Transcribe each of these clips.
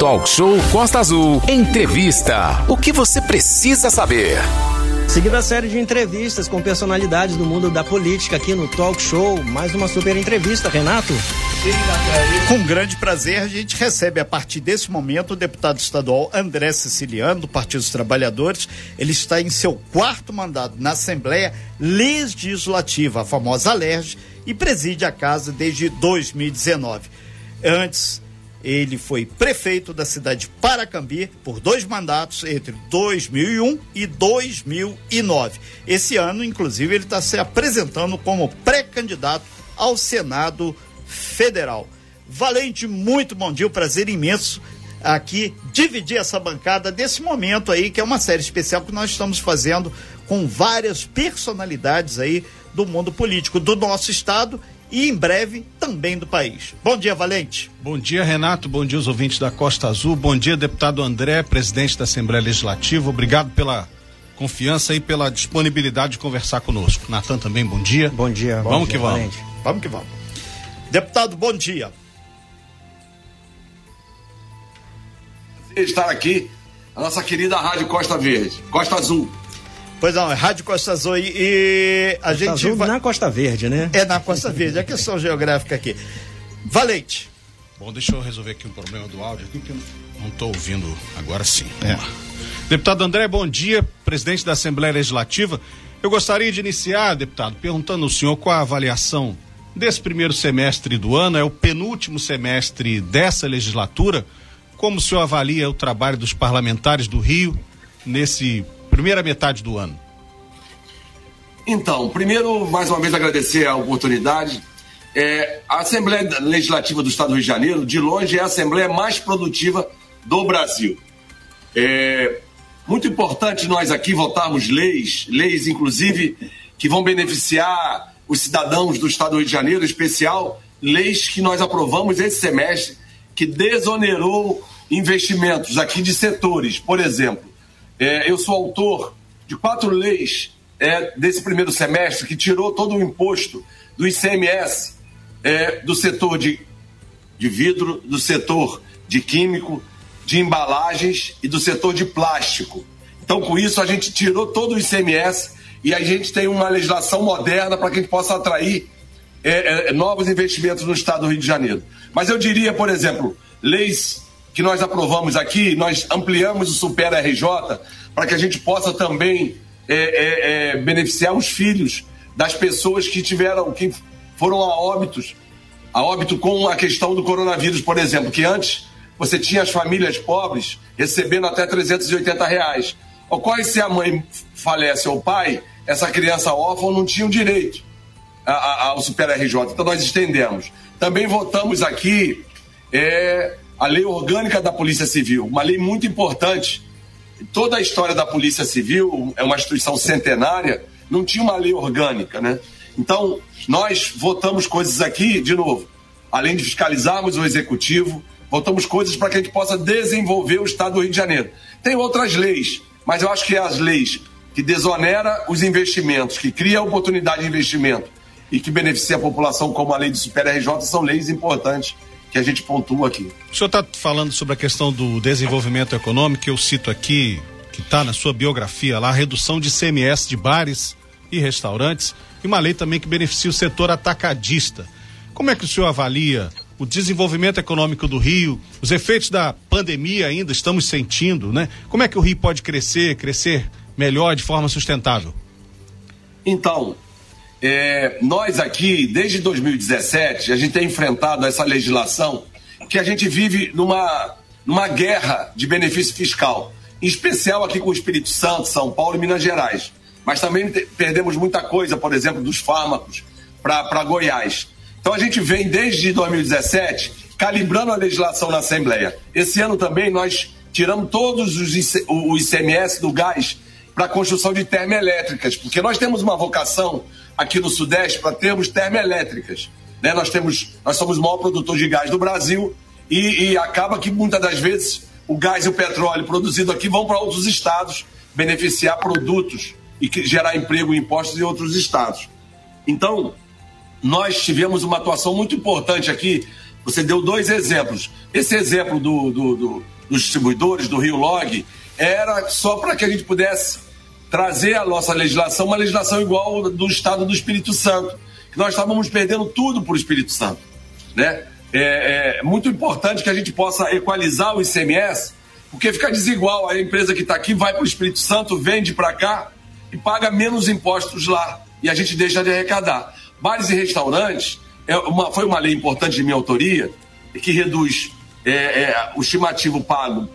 Talk Show Costa Azul. Entrevista. O que você precisa saber? Seguida a série de entrevistas com personalidades do mundo da política aqui no Talk Show. Mais uma super entrevista, Renato. Com grande prazer, a gente recebe a partir desse momento o deputado estadual André Siciliano, do Partido dos Trabalhadores. Ele está em seu quarto mandato na Assembleia Legislativa, a famosa LERJ, e preside a casa desde 2019. Antes ele foi prefeito da cidade de Paracambi por dois mandatos entre 2001 e 2009. Esse ano, inclusive, ele está se apresentando como pré-candidato ao Senado Federal. Valente, muito bom dia, um prazer imenso aqui dividir essa bancada desse momento aí, que é uma série especial que nós estamos fazendo com várias personalidades aí do mundo político do nosso estado e em breve também do país. Bom dia, Valente. Bom dia, Renato. Bom dia, os ouvintes da Costa Azul. Bom dia, deputado André, presidente da Assembleia Legislativa. Obrigado pela confiança e pela disponibilidade de conversar conosco. Natan também, bom dia. Bom dia. Vamos bom que dia, vamos. Valente. Vamos que vamos. Deputado, bom dia. estar aqui a nossa querida Rádio Costa Verde, Costa Azul. Pois não, é Rádio Costa Azul e, e a Costa gente Azul vai... na Costa Verde, né? É na Costa Verde, é questão geográfica aqui. Valente. Bom, deixa eu resolver aqui um problema do áudio aqui, que eu não estou ouvindo agora sim. Lá. Deputado André, bom dia, presidente da Assembleia Legislativa. Eu gostaria de iniciar, deputado, perguntando ao senhor qual a avaliação desse primeiro semestre do ano, é o penúltimo semestre dessa legislatura. Como o senhor avalia o trabalho dos parlamentares do Rio nesse primeira metade do ano? Então, primeiro, mais uma vez agradecer a oportunidade. É, a Assembleia Legislativa do Estado do Rio de Janeiro, de longe, é a Assembleia mais produtiva do Brasil. É muito importante nós aqui votarmos leis, leis inclusive que vão beneficiar os cidadãos do Estado do Rio de Janeiro, em especial leis que nós aprovamos esse semestre, que desonerou investimentos aqui de setores. Por exemplo, é, eu sou autor de quatro leis é, desse primeiro semestre que tirou todo o imposto do ICMS é, do setor de, de vidro, do setor de químico, de embalagens e do setor de plástico. Então, com isso, a gente tirou todo o ICMS e a gente tem uma legislação moderna para que a gente possa atrair é, é, novos investimentos no estado do Rio de Janeiro. Mas eu diria, por exemplo, leis que nós aprovamos aqui, nós ampliamos o Super RJ para que a gente possa também é, é, é, beneficiar os filhos das pessoas que tiveram, que foram a óbitos, a óbito com a questão do coronavírus, por exemplo, que antes você tinha as famílias pobres recebendo até 380 reais. Ocorre se a mãe falece ou o pai, essa criança órfã não tinha o direito ao Super RJ. Então nós estendemos. Também votamos aqui é, a lei orgânica da Polícia Civil, uma lei muito importante. Toda a história da Polícia Civil é uma instituição centenária, não tinha uma lei orgânica, né? Então, nós votamos coisas aqui, de novo, além de fiscalizarmos o executivo, votamos coisas para que a gente possa desenvolver o Estado do Rio de Janeiro. Tem outras leis, mas eu acho que as leis que desonera os investimentos, que cria oportunidade de investimento e que beneficia a população, como a lei do Super RJ, são leis importantes que a gente pontua aqui. O senhor está falando sobre a questão do desenvolvimento econômico, eu cito aqui, que está na sua biografia lá, a redução de CMS de bares e restaurantes, e uma lei também que beneficia o setor atacadista. Como é que o senhor avalia o desenvolvimento econômico do Rio, os efeitos da pandemia ainda estamos sentindo, né? Como é que o Rio pode crescer, crescer melhor de forma sustentável? Então, é, nós aqui, desde 2017, a gente tem enfrentado essa legislação que a gente vive numa, numa guerra de benefício fiscal, em especial aqui com o Espírito Santo, São Paulo e Minas Gerais. Mas também perdemos muita coisa, por exemplo, dos fármacos para Goiás. Então a gente vem desde 2017 calibrando a legislação na Assembleia. Esse ano também nós tiramos todos os IC, o ICMS do gás para a construção de termoelétricas, porque nós temos uma vocação aqui no Sudeste para termos termoelétricas. Né? Nós, temos, nós somos o maior produtor de gás do Brasil e, e acaba que muitas das vezes o gás e o petróleo produzido aqui vão para outros estados beneficiar produtos e gerar emprego e impostos em outros estados. Então, nós tivemos uma atuação muito importante aqui Você deu dois exemplos. Esse exemplo do, do, do, dos distribuidores, do Rio Log, era só para que a gente pudesse trazer a nossa legislação, uma legislação igual do Estado do Espírito Santo. Que nós estávamos perdendo tudo por Espírito Santo. Né? É, é muito importante que a gente possa equalizar o ICMS, porque fica desigual. A empresa que está aqui vai para o Espírito Santo, vende para cá e paga menos impostos lá. E a gente deixa de arrecadar. Bares e restaurantes é uma, foi uma lei importante de minha autoria que reduz é, é, o estimativo pago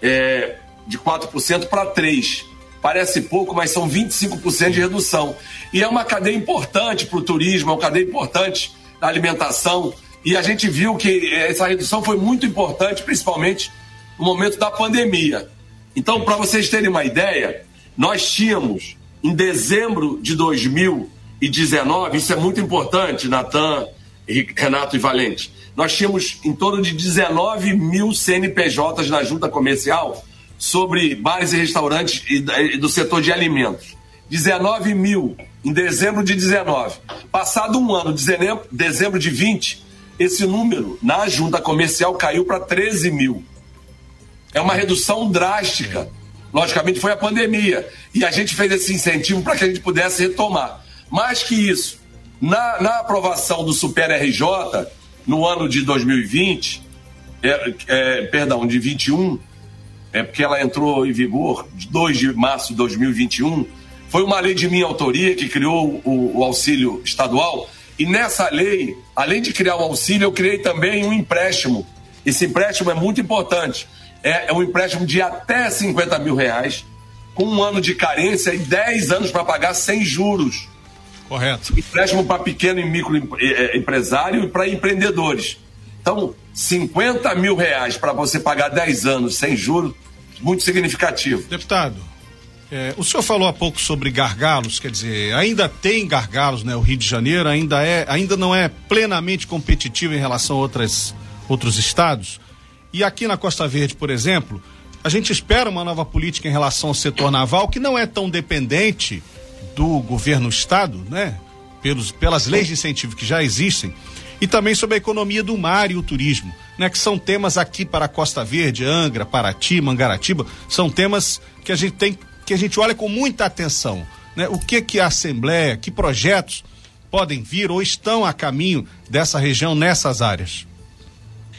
é, de 4% para 3%. Parece pouco, mas são 25% de redução. E é uma cadeia importante para o turismo, é uma cadeia importante da alimentação. E a gente viu que essa redução foi muito importante, principalmente no momento da pandemia. Então, para vocês terem uma ideia, nós tínhamos em dezembro de 2019, isso é muito importante, Natan, Renato e Valente, nós tínhamos em torno de 19 mil CNPJs na junta comercial sobre bares e restaurantes e do setor de alimentos. 19 mil em dezembro de 19. Passado um ano, dezembro de 20, esse número na junta comercial caiu para 13 mil. É uma redução drástica. Logicamente foi a pandemia. E a gente fez esse incentivo para que a gente pudesse retomar. Mais que isso, na, na aprovação do Super RJ, no ano de 2020, é, é, perdão, de 21, é porque ela entrou em vigor de 2 de março de 2021, foi uma lei de minha autoria que criou o, o auxílio estadual. E nessa lei, além de criar o auxílio, eu criei também um empréstimo. Esse empréstimo é muito importante. É, é um empréstimo de até 50 mil reais, com um ano de carência e 10 anos para pagar sem juros. Correto. Empréstimo para pequeno e micro é, empresário e para empreendedores. Então, 50 mil reais para você pagar 10 anos sem juros, muito significativo. Deputado, é, o senhor falou há pouco sobre gargalos, quer dizer, ainda tem gargalos, né? O Rio de Janeiro ainda é, ainda não é plenamente competitivo em relação a outras, outros estados. E aqui na Costa Verde, por exemplo, a gente espera uma nova política em relação ao setor naval que não é tão dependente do governo estado, né? Pelos, pelas leis de incentivo que já existem, e também sobre a economia do mar e o turismo, né? Que são temas aqui para a Costa Verde, Angra, Paraty, Mangaratiba, são temas que a gente tem, que a gente olha com muita atenção, né? O que que a Assembleia, que projetos podem vir ou estão a caminho dessa região nessas áreas?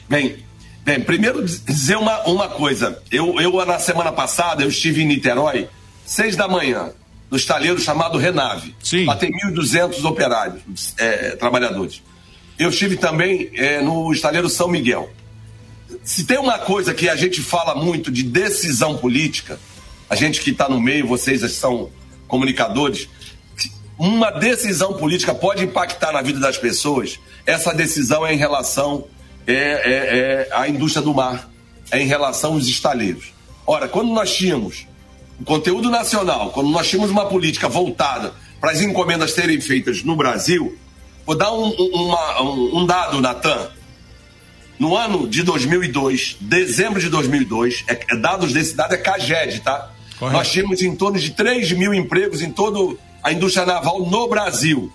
Bem, bem primeiro dizer uma, uma coisa. Eu, eu, na semana passada, eu estive em Niterói, seis da manhã no estaleiro chamado Renave. Sim. Lá tem 1.200 operários, é, trabalhadores. Eu estive também é, no estaleiro São Miguel. Se tem uma coisa que a gente fala muito de decisão política, a gente que está no meio, vocês são comunicadores, uma decisão política pode impactar na vida das pessoas. Essa decisão é em relação é, é, é à indústria do mar, é em relação aos estaleiros. Ora, quando nós tínhamos o conteúdo nacional, quando nós tínhamos uma política voltada para as encomendas serem feitas no Brasil, vou dar um, uma, um, um dado, Natan. No ano de 2002, dezembro de 2002, é, é dados desse dado é CAGED, tá? Correto. Nós tínhamos em torno de 3 mil empregos em toda a indústria naval no Brasil.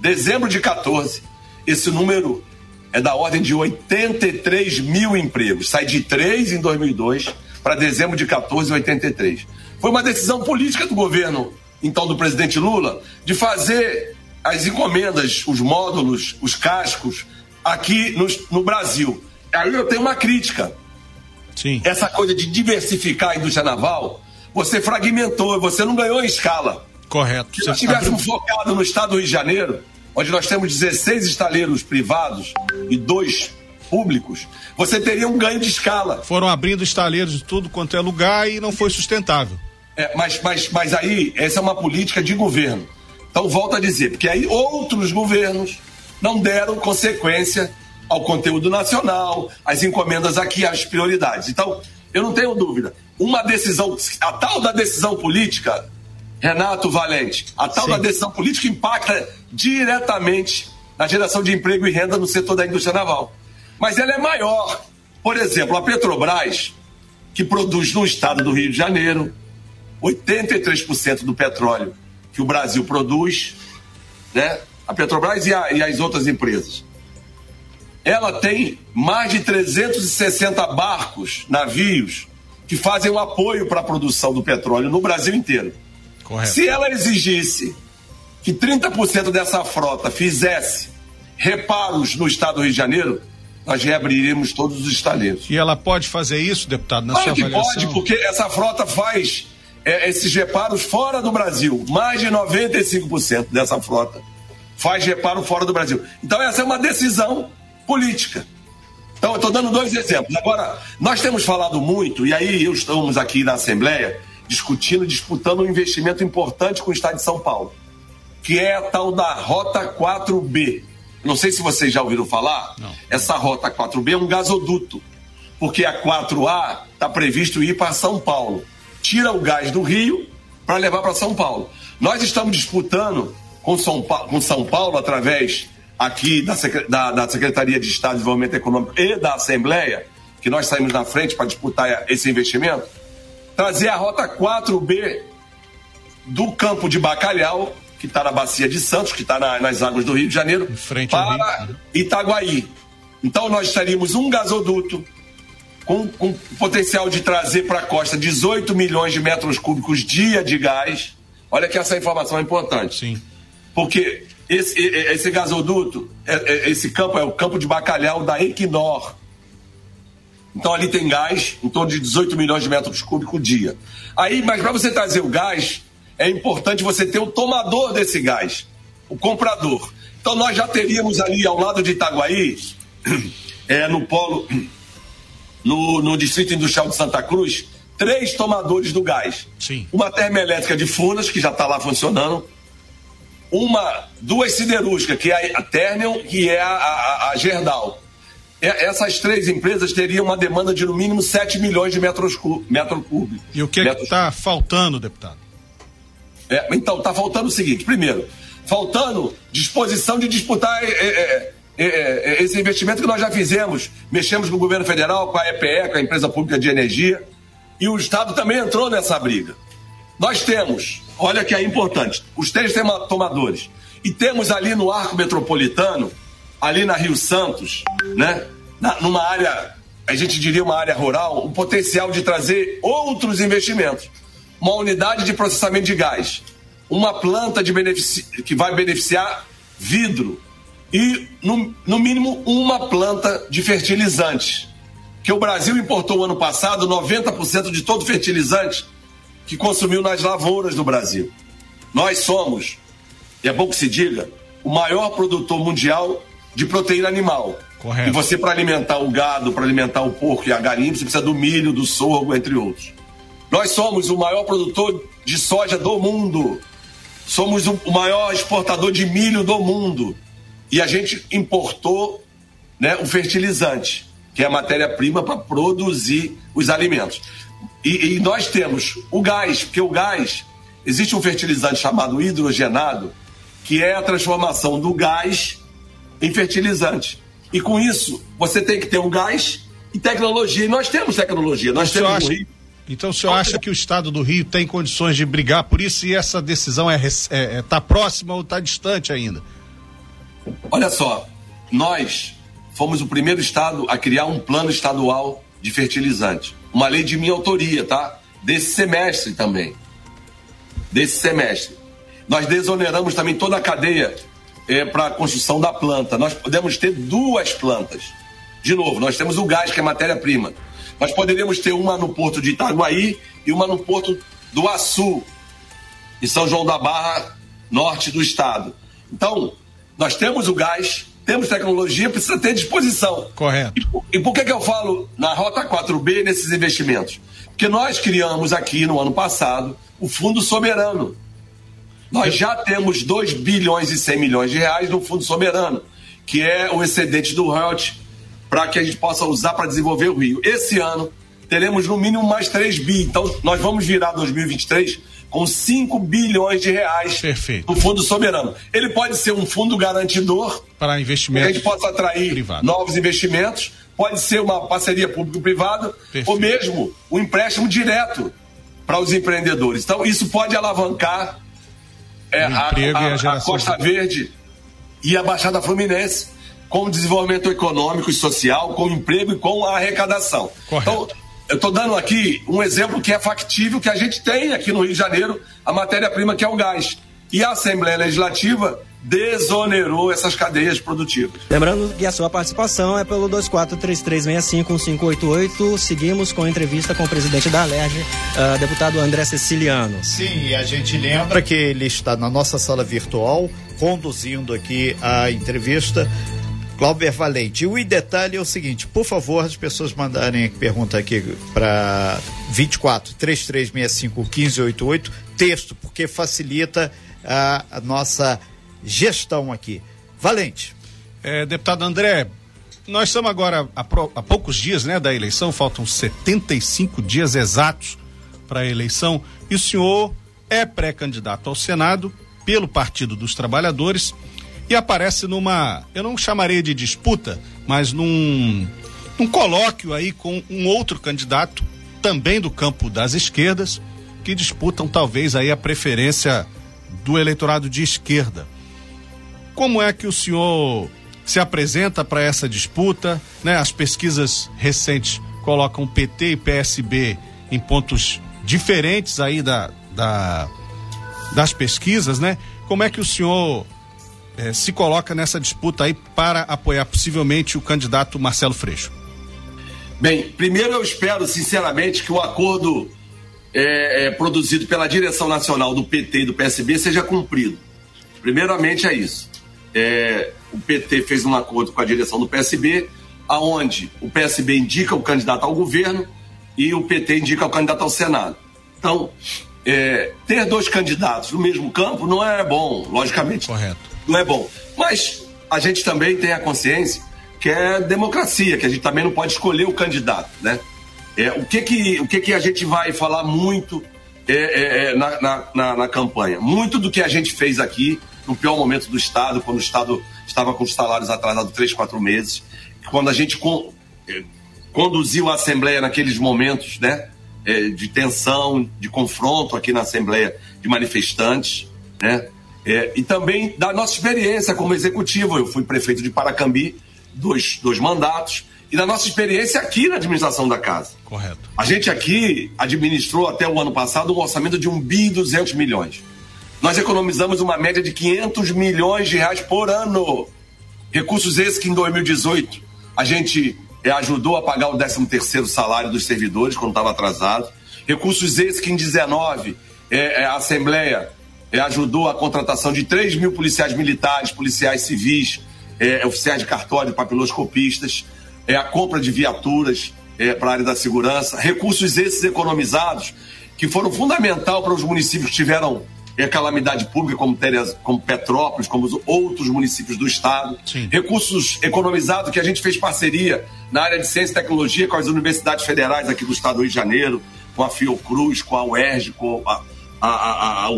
Dezembro de 14, esse número é da ordem de 83 mil empregos. Sai de 3 em 2002 para dezembro de 14, 83. Foi uma decisão política do governo, então, do presidente Lula, de fazer as encomendas, os módulos, os cascos aqui no, no Brasil. Aí eu tenho uma crítica. Sim. Essa coisa de diversificar a indústria naval, você fragmentou, você não ganhou em escala. Correto. Se nós tivéssemos focado no estado do Rio de Janeiro, onde nós temos 16 estaleiros privados e dois públicos, você teria um ganho de escala. Foram abrindo estaleiros de tudo quanto é lugar e não foi sustentável. É, mas, mas, mas aí, essa é uma política de governo. Então, volto a dizer, porque aí outros governos não deram consequência ao conteúdo nacional, às encomendas aqui, às prioridades. Então, eu não tenho dúvida. Uma decisão, a tal da decisão política, Renato Valente, a tal Sim. da decisão política impacta diretamente na geração de emprego e renda no setor da indústria naval mas ela é maior. Por exemplo, a Petrobras, que produz no estado do Rio de Janeiro 83% do petróleo que o Brasil produz, né? A Petrobras e, a, e as outras empresas. ela tem mais de 360 barcos, navios, que fazem o apoio para a produção do petróleo no Brasil inteiro. Correto. Se ela exigisse que 30% dessa frota fizesse reparos no estado do Rio de Janeiro, nós reabriríamos todos os estaleiros. E ela pode fazer isso, deputado, na claro sua avaliação? Pode, porque essa frota faz é, esses reparos fora do Brasil. Mais de 95% dessa frota faz reparo fora do Brasil. Então essa é uma decisão política. Então eu estou dando dois exemplos. Agora, nós temos falado muito, e aí eu estamos aqui na Assembleia discutindo, disputando um investimento importante com o Estado de São Paulo, que é a tal da Rota 4B. Não sei se vocês já ouviram falar. Não. Essa Rota 4B é um gasoduto, porque a 4A está previsto ir para São Paulo. Tira o gás do Rio para levar para São Paulo. Nós estamos disputando com São, Paulo, com São Paulo através aqui da, da, da Secretaria de Estado de Desenvolvimento Econômico e da Assembleia, que nós saímos na frente para disputar esse investimento, trazer a Rota 4B do campo de Bacalhau, que está na Bacia de Santos, que está na, nas águas do Rio de Janeiro, para Rio. Itaguaí. Então nós teríamos um gasoduto com, com potencial de trazer para a costa 18 milhões de metros cúbicos dia de gás. Olha que essa informação é importante. Sim. Porque esse, esse gasoduto, é, é, esse campo é o campo de bacalhau da Equinor. Então ali tem gás, em torno de 18 milhões de metros cúbicos dia. Aí, mas para você trazer o gás, é importante você ter o tomador desse gás, o comprador. Então nós já teríamos ali ao lado de Itaguaí, é, no polo, no, no Distrito Industrial de Santa Cruz, três tomadores do gás. Sim. Uma termoelétrica de Funas, que já está lá funcionando, uma, duas siderúrgicas, que é a Ternium e é a, a, a Gerdau. Essas três empresas teriam uma demanda de no mínimo 7 milhões de metros, metro cúbicos. E o que está faltando, deputado? É, então, está faltando o seguinte: primeiro, faltando disposição de disputar é é, é, é, é, esse investimento que nós já fizemos. Mexemos com o governo federal, com a EPE, com a empresa pública de energia, e o Estado também entrou nessa briga. Nós temos, olha que é importante, os três tomadores. E temos ali no arco metropolitano, ali na Rio Santos, né? Na, numa área, a gente diria uma área rural, o potencial de trazer outros investimentos. Uma unidade de processamento de gás, uma planta de que vai beneficiar vidro e, no, no mínimo, uma planta de fertilizantes. Que o Brasil importou ano passado 90% de todo fertilizante que consumiu nas lavouras do Brasil. Nós somos, e é bom que se diga, o maior produtor mundial de proteína animal. Correto. E você, para alimentar o gado, para alimentar o porco e a galinha, você precisa do milho, do sorgo, entre outros. Nós somos o maior produtor de soja do mundo. Somos o maior exportador de milho do mundo. E a gente importou né, o fertilizante, que é a matéria-prima para produzir os alimentos. E, e, nós temos o gás, porque o gás, existe um fertilizante chamado hidrogenado, que é a transformação do gás em fertilizante. E com isso, você tem que ter um gás e tecnologia. E nós temos tecnologia, nós temos acha, Rio. Então o senhor acha que o estado do Rio tem condições de brigar por isso e essa decisão é está é, é, tá próxima ou está distante ainda? Olha só, nós fomos o primeiro estado a criar um plano estadual de fertilizante uma lei de minha autoria, tá? Desse semestre também. Desse semestre. Nós desoneramos também toda a cadeia é, para a construção da planta. Nós podemos ter duas plantas. De novo, nós temos o gás, que é matéria-prima. Nós poderíamos ter uma no porto de Itaguaí e uma no porto do Açu, em São João da Barra, norte do estado. Então, nós temos o gás, temos tecnologia, precisa ter disposição. Correto. E, e por que, que eu falo na Rota 4B nesses investimentos? Porque nós criamos aqui no ano passado o Fundo Soberano. Nós já temos 2 bilhões e 100 milhões de reais no Fundo Soberano, que é o excedente do royalty para que a gente possa usar para desenvolver o Rio. Esse ano teremos no mínimo mais 3 bi. Então nós vamos virar 2023 com 5 bilhões de reais Perfeito. no Fundo Soberano. Ele pode ser um fundo garantidor para investimentos. Que a gente possa atrair privado. novos investimentos, pode ser uma parceria público-privada, ou mesmo um empréstimo direto para os empreendedores. Então, isso pode alavancar é, a, a, a, Costa Verde e a Baixada Fluminense com o desenvolvimento econômico e social, com o emprego e com a arrecadação. Correto. Então, eu estou dando aqui um exemplo que é factível, que a gente tem aqui no Rio de Janeiro, a matéria-prima que é o gás. E a Assembleia Legislativa desonerou essas cadeias produtivas. Lembrando que a sua participação é pelo 2433651588. Seguimos com a entrevista com o presidente da Alerj, uh, deputado André Ceciliano. Sim, e a gente lembra que ele está na nossa sala virtual, conduzindo aqui a entrevista. Cláudio Valente. E o detalhe é o seguinte: por favor, as pessoas mandarem pergunta aqui para 24 3365 1588, texto, porque facilita a, a nossa gestão aqui. Valente. É, deputado André, nós estamos agora há poucos dias né, da eleição, faltam 75 dias exatos para a eleição, e o senhor é pré-candidato ao Senado pelo Partido dos Trabalhadores e aparece numa, eu não chamaria de disputa, mas num, num colóquio aí com um outro candidato, também do campo das esquerdas, que disputam talvez aí a preferência do eleitorado de esquerda. Como é que o senhor se apresenta para essa disputa? Né? As pesquisas recentes colocam PT e PSB em pontos diferentes aí da, da das pesquisas, né? Como é que o senhor eh, se coloca nessa disputa aí para apoiar possivelmente o candidato Marcelo Freixo? Bem, primeiro eu espero sinceramente que o acordo é, é, produzido pela direção nacional do PT e do PSB seja cumprido. Primeiramente é isso. É, o PT fez um acordo com a direção do PSB, aonde o PSB indica o candidato ao governo e o PT indica o candidato ao Senado. Então, é, ter dois candidatos no mesmo campo não é bom, logicamente. Correto. Não é bom. Mas a gente também tem a consciência que é democracia, que a gente também não pode escolher o candidato, né? É, o que que, o que que a gente vai falar muito é, é, é na, na, na, na, campanha? Muito do que a gente fez aqui no pior momento do Estado, quando o Estado estava com os salários atrasados três, quatro meses, quando a gente con, é, conduziu a Assembleia naqueles momentos, né? É, de tensão, de confronto aqui na Assembleia de manifestantes, né? É, e também da nossa experiência como executivo. Eu fui prefeito de Paracambi, dois, dois mandatos, e da nossa experiência aqui na administração da casa. Correto. A gente aqui administrou até o ano passado um orçamento de 1 bi e 200 milhões. Nós economizamos uma média de 500 milhões de reais por ano. Recursos esses que em 2018 a gente é, ajudou a pagar o 13 terceiro salário dos servidores quando estava atrasado. Recursos esses que em 19 é, é, a Assembleia ajudou a contratação de 3 mil policiais militares, policiais civis, é, oficiais de cartório, papiloscopistas é a compra de viaturas é, para a área da segurança, recursos esses economizados que foram fundamental para os municípios que tiveram é, calamidade pública, como, Teres, como Petrópolis, como os outros municípios do estado. Sim. Recursos economizados que a gente fez parceria na área de ciência e tecnologia com as universidades federais aqui do estado do Rio de Janeiro, com a Fiocruz, com a UERJ, com a, a, a, a.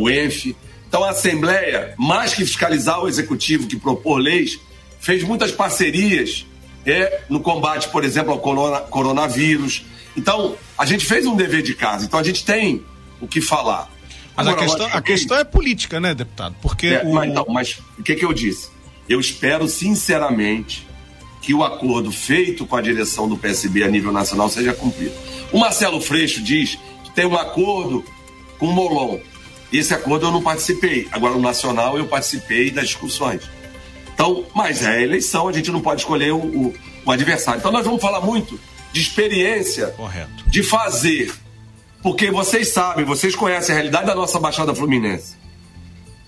Então a Assembleia, mais que fiscalizar o Executivo que propor leis, fez muitas parcerias é, no combate, por exemplo, ao corona, coronavírus. Então, a gente fez um dever de casa, então a gente tem o que falar. Mas Agora, a, questão, a questão é política, né, deputado? Porque é, o... mas, então, mas o que, que eu disse? Eu espero sinceramente que o acordo feito com a direção do PSB a nível nacional seja cumprido. O Marcelo Freixo diz que tem um acordo com o Molon. Esse acordo eu não participei. Agora, no nacional, eu participei das discussões. Então, mas é a eleição, a gente não pode escolher o, o, o adversário. Então nós vamos falar muito de experiência Correto. de fazer. Porque vocês sabem, vocês conhecem a realidade da nossa Baixada Fluminense,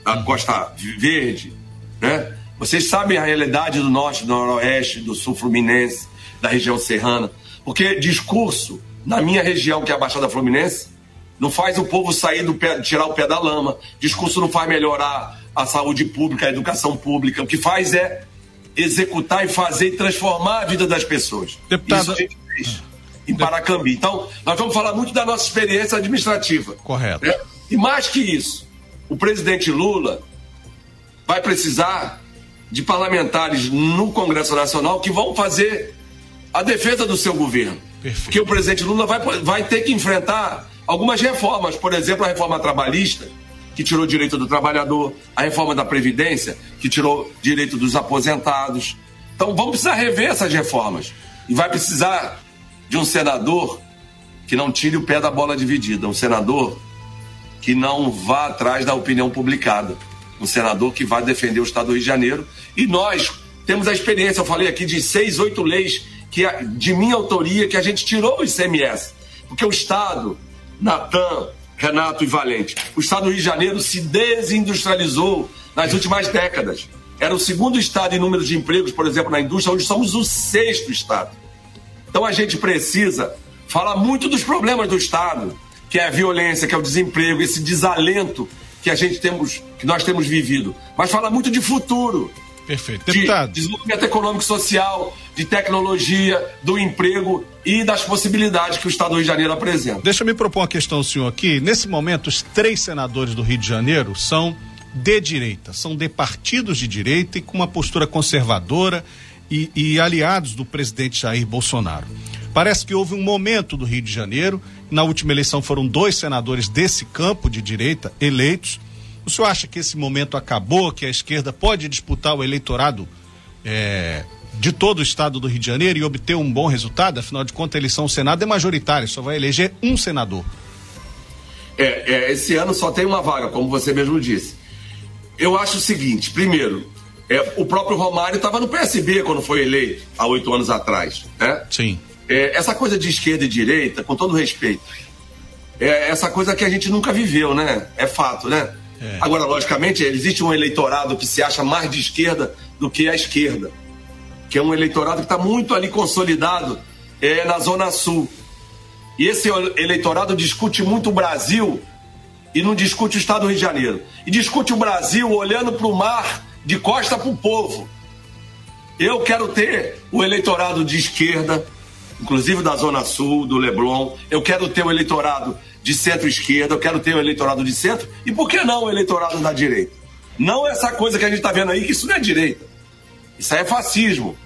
da Costa Verde, né? Vocês sabem a realidade do norte, do noroeste, do sul fluminense, da região serrana. Porque discurso, na minha região, que é a Baixada Fluminense, não faz o povo sair do pé, tirar o pé da lama. Discurso não faz melhorar a saúde pública, a educação pública. O que faz é executar e fazer e transformar a vida das pessoas. Deputado... Isso a gente fez em Paracambi. Então, nós vamos falar muito da nossa experiência administrativa. Correto. Né? E mais que isso, o presidente Lula vai precisar de parlamentares no Congresso Nacional que vão fazer a defesa do seu governo. Perfeito. Porque o presidente Lula vai, vai ter que enfrentar algumas reformas, por exemplo, a reforma trabalhista, que tirou direito do trabalhador, a reforma da Previdência, que tirou direito dos aposentados. Então vamos precisar rever essas reformas. E vai precisar de um senador que não tire o pé da bola dividida, um senador que não vá atrás da opinião publicada, um senador que vai defender o Estado do Rio de Janeiro. E nós temos a experiência, eu falei aqui de seis, oito leis que de minha autoria que a gente tirou o ICMS, porque o Estado, Natan, Renato e Valente, o Estado do Rio de Janeiro se desindustrializou nas últimas décadas. Era o segundo estado em número de empregos, por exemplo, na indústria, hoje somos o sexto estado. Então a gente precisa falar muito dos problemas do Estado, que é a violência, que é o desemprego, esse desalento que a gente temos, que nós temos vivido. Mas falar muito de futuro. Perfeito. Deputado. De desenvolvimento econômico e social, de tecnologia, do emprego e das possibilidades que o Estado do Rio de Janeiro apresenta. Deixa eu me propor uma questão senhor aqui. Nesse momento, os três senadores do Rio de Janeiro são de direita, são de partidos de direita e com uma postura conservadora e, e aliados do presidente Jair Bolsonaro. Parece que houve um momento do Rio de Janeiro, na última eleição foram dois senadores desse campo de direita eleitos. O senhor acha que esse momento acabou, que a esquerda pode disputar o eleitorado é, de todo o estado do Rio de Janeiro e obter um bom resultado? Afinal de contas, a eleição ao Senado é majoritária, só vai eleger um senador. É, é, esse ano só tem uma vaga, como você mesmo disse. Eu acho o seguinte: primeiro, é, o próprio Romário estava no PSB quando foi eleito, há oito anos atrás. Né? Sim. É, essa coisa de esquerda e direita, com todo respeito, é essa coisa que a gente nunca viveu, né? É fato, né? É. Agora, logicamente, existe um eleitorado que se acha mais de esquerda do que a esquerda, que é um eleitorado que está muito ali consolidado é, na Zona Sul. E esse eleitorado discute muito o Brasil e não discute o Estado do Rio de Janeiro. E discute o Brasil olhando para o mar de costa para o povo. Eu quero ter o eleitorado de esquerda, inclusive da Zona Sul, do Leblon. Eu quero ter o eleitorado de centro-esquerda, eu quero ter o eleitorado de centro. E por que não o eleitorado da direita? Não essa coisa que a gente está vendo aí, que isso não é direita. Isso aí é fascismo.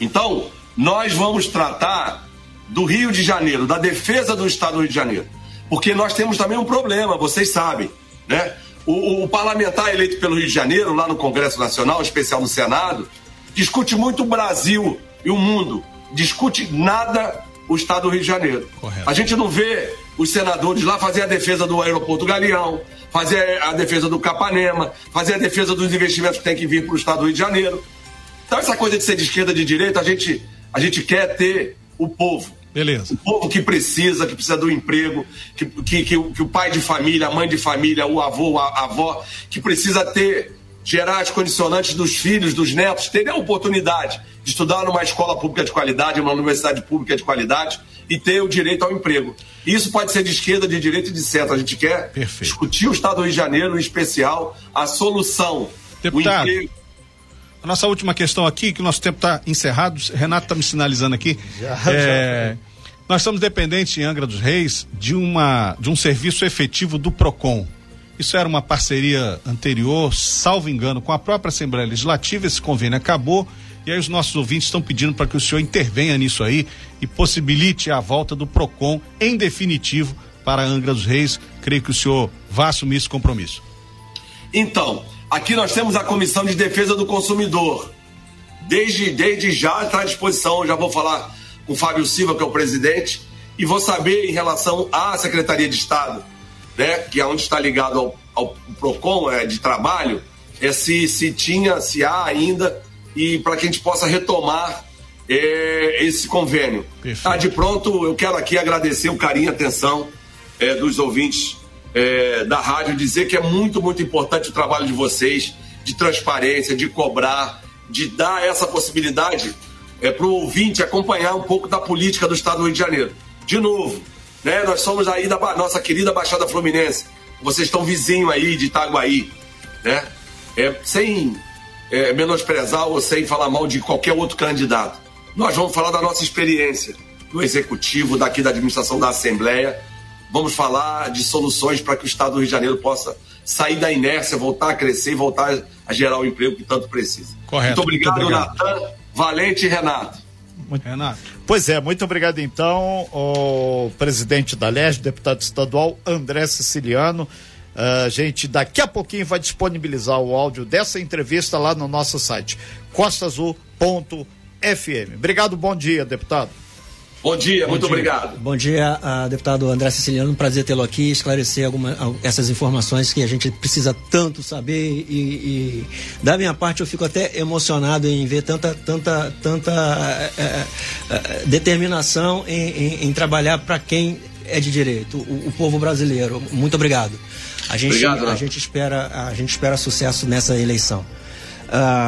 Então, nós vamos tratar do Rio de Janeiro, da defesa do Estado do Rio de Janeiro. Porque nós temos também um problema, vocês sabem, né? O, o, parlamentar eleito pelo Rio de Janeiro, lá no Congresso Nacional, especial no Senado, discute muito o Brasil e o mundo. Discute nada o Estado do Rio de Janeiro. Correto. A gente não vê os senadores lá fazer a defesa do aeroporto Galeão, fazer a defesa do Capanema, fazer a defesa dos investimentos que tem que vir para o Estado do Rio de Janeiro. Então, essa coisa de ser de esquerda de direita, a gente, a gente quer ter o povo. Beleza. O povo que precisa, que precisa do emprego, que, que, que, que o pai de família, a mãe de família, o avô, a, a avó, que precisa ter, gerar as condicionantes dos filhos, dos netos, terem a oportunidade de estudar numa escola pública de qualidade, numa universidade pública de qualidade e ter o direito ao emprego. Isso pode ser de esquerda, de direita e de centro. A gente quer Perfeito. discutir o Estado do Rio de Janeiro, em especial, a solução. Deputado. A nossa última questão aqui, que o nosso tempo está encerrado, Renato está me sinalizando aqui. Já, é, já. Nós estamos dependentes em Angra dos Reis de, uma, de um serviço efetivo do PROCON. Isso era uma parceria anterior, salvo engano, com a própria Assembleia Legislativa. Esse convênio acabou e aí os nossos ouvintes estão pedindo para que o senhor intervenha nisso aí e possibilite a volta do PROCON em definitivo para Angra dos Reis. Creio que o senhor vai assumir esse compromisso. Então, aqui nós temos a Comissão de Defesa do Consumidor. Desde, desde já está à disposição, já vou falar com o Fábio Silva, que é o presidente, e vou saber em relação à Secretaria de Estado, né, que é onde está ligado ao, ao PROCON é, de trabalho, é se, se tinha, se há ainda e para que a gente possa retomar é, esse convênio. Tá de pronto, eu quero aqui agradecer o carinho e atenção é, dos ouvintes é, da rádio, dizer que é muito, muito importante o trabalho de vocês, de transparência, de cobrar, de dar essa possibilidade é, para o ouvinte acompanhar um pouco da política do Estado do Rio de Janeiro. De novo, né, nós somos aí da nossa querida Baixada Fluminense. Vocês estão vizinho aí de Itaguaí, né? É, sem é, menosprezar ou sem falar mal de qualquer outro candidato. Nós vamos falar da nossa experiência do executivo, daqui da administração da Assembleia. Vamos falar de soluções para que o Estado do Rio de Janeiro possa sair da inércia, voltar a crescer e voltar a gerar o emprego que tanto precisa. Correto. Muito obrigado, obrigado. Natan, Valente e Renato. Muito... Renato. Pois é, muito obrigado então, o presidente da LERJ, deputado estadual André Siciliano A gente daqui a pouquinho vai disponibilizar o áudio dessa entrevista lá no nosso site, costasazul.fm. Obrigado, bom dia, deputado. Bom dia, Bom muito dia. obrigado. Bom dia, ah, deputado André Siciliano. Um prazer tê-lo aqui, esclarecer alguma, al- essas informações que a gente precisa tanto saber e, e da minha parte eu fico até emocionado em ver tanta, tanta, tanta eh, eh, determinação em, em- em trabalhar para quem é de direito, o, o povo brasileiro. Muito obrigado. A gente, Obrigado, a gente espera, a gente espera sucesso nessa eleição.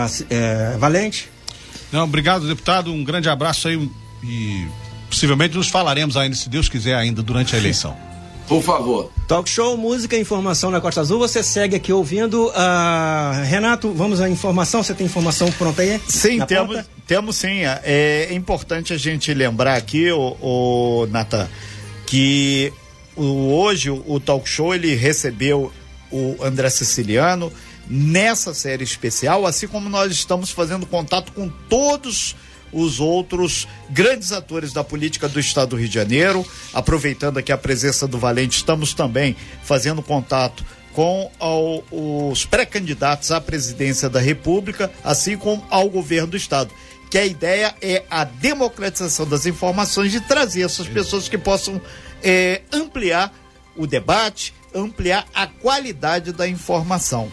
Se- eh, Valente? Não, obrigado, deputado. Um grande abraço aí e possivelmente nos falaremos ainda, se Deus quiser, ainda durante a eleição. Por favor. Talk show, música e informação na Costa Azul. Você segue aqui ouvindo. ah, Renato, vamos à informação. Você tem informação pronta aí? Sim, temos, ponta? temos sim. É importante a gente lembrar aqui, o, o Natan, que o- hoje o, talk show ele recebeu o André Siciliano nessa série especial, assim como nós estamos fazendo contato com todos os outros grandes atores da política do estado do Rio de Janeiro. Aproveitando aqui a presença do Valente, estamos também fazendo contato com ao- os pré-candidatos à presidência da República, assim como ao governo do Estado. Que a ideia é a democratização das informações e trazer essas pessoas que possam eh, ampliar o debate, ampliar a qualidade da informação.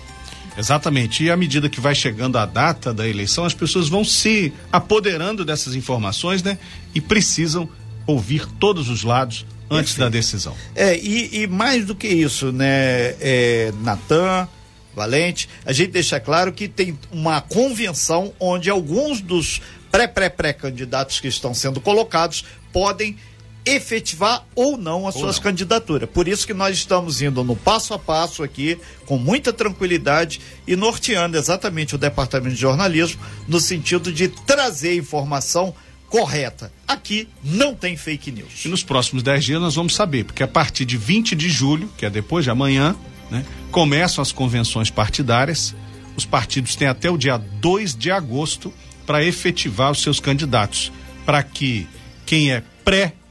Exatamente. E à medida que vai chegando a data da eleição, as pessoas vão se apoderando dessas informações, né? E precisam ouvir todos os lados antes da decisão. É, e, e mais do que isso, né, é, Natan, Valente, a gente deixa claro que tem uma convenção onde alguns dos pré-pré-pré-candidatos que estão sendo colocados podem efetivar ou não as Ou suas não. candidaturas. Por isso que nós estamos indo no passo a passo aqui, com muita tranquilidade e norteando exatamente o Departamento de Jornalismo no sentido de trazer informação correta. Aqui não tem fake news. E nos próximos 10 dias nós vamos saber, porque a partir de 20 de julho, que é depois de amanhã, né, começam as convenções partidárias. Os partidos têm até o dia 2 de agosto para efetivar os seus candidatos, para que quem é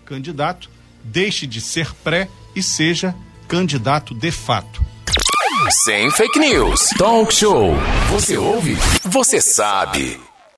pré-candidato deixe de ser pré e seja candidato de fato. Sem fake news. Talk show. Você ouve? Você sabe.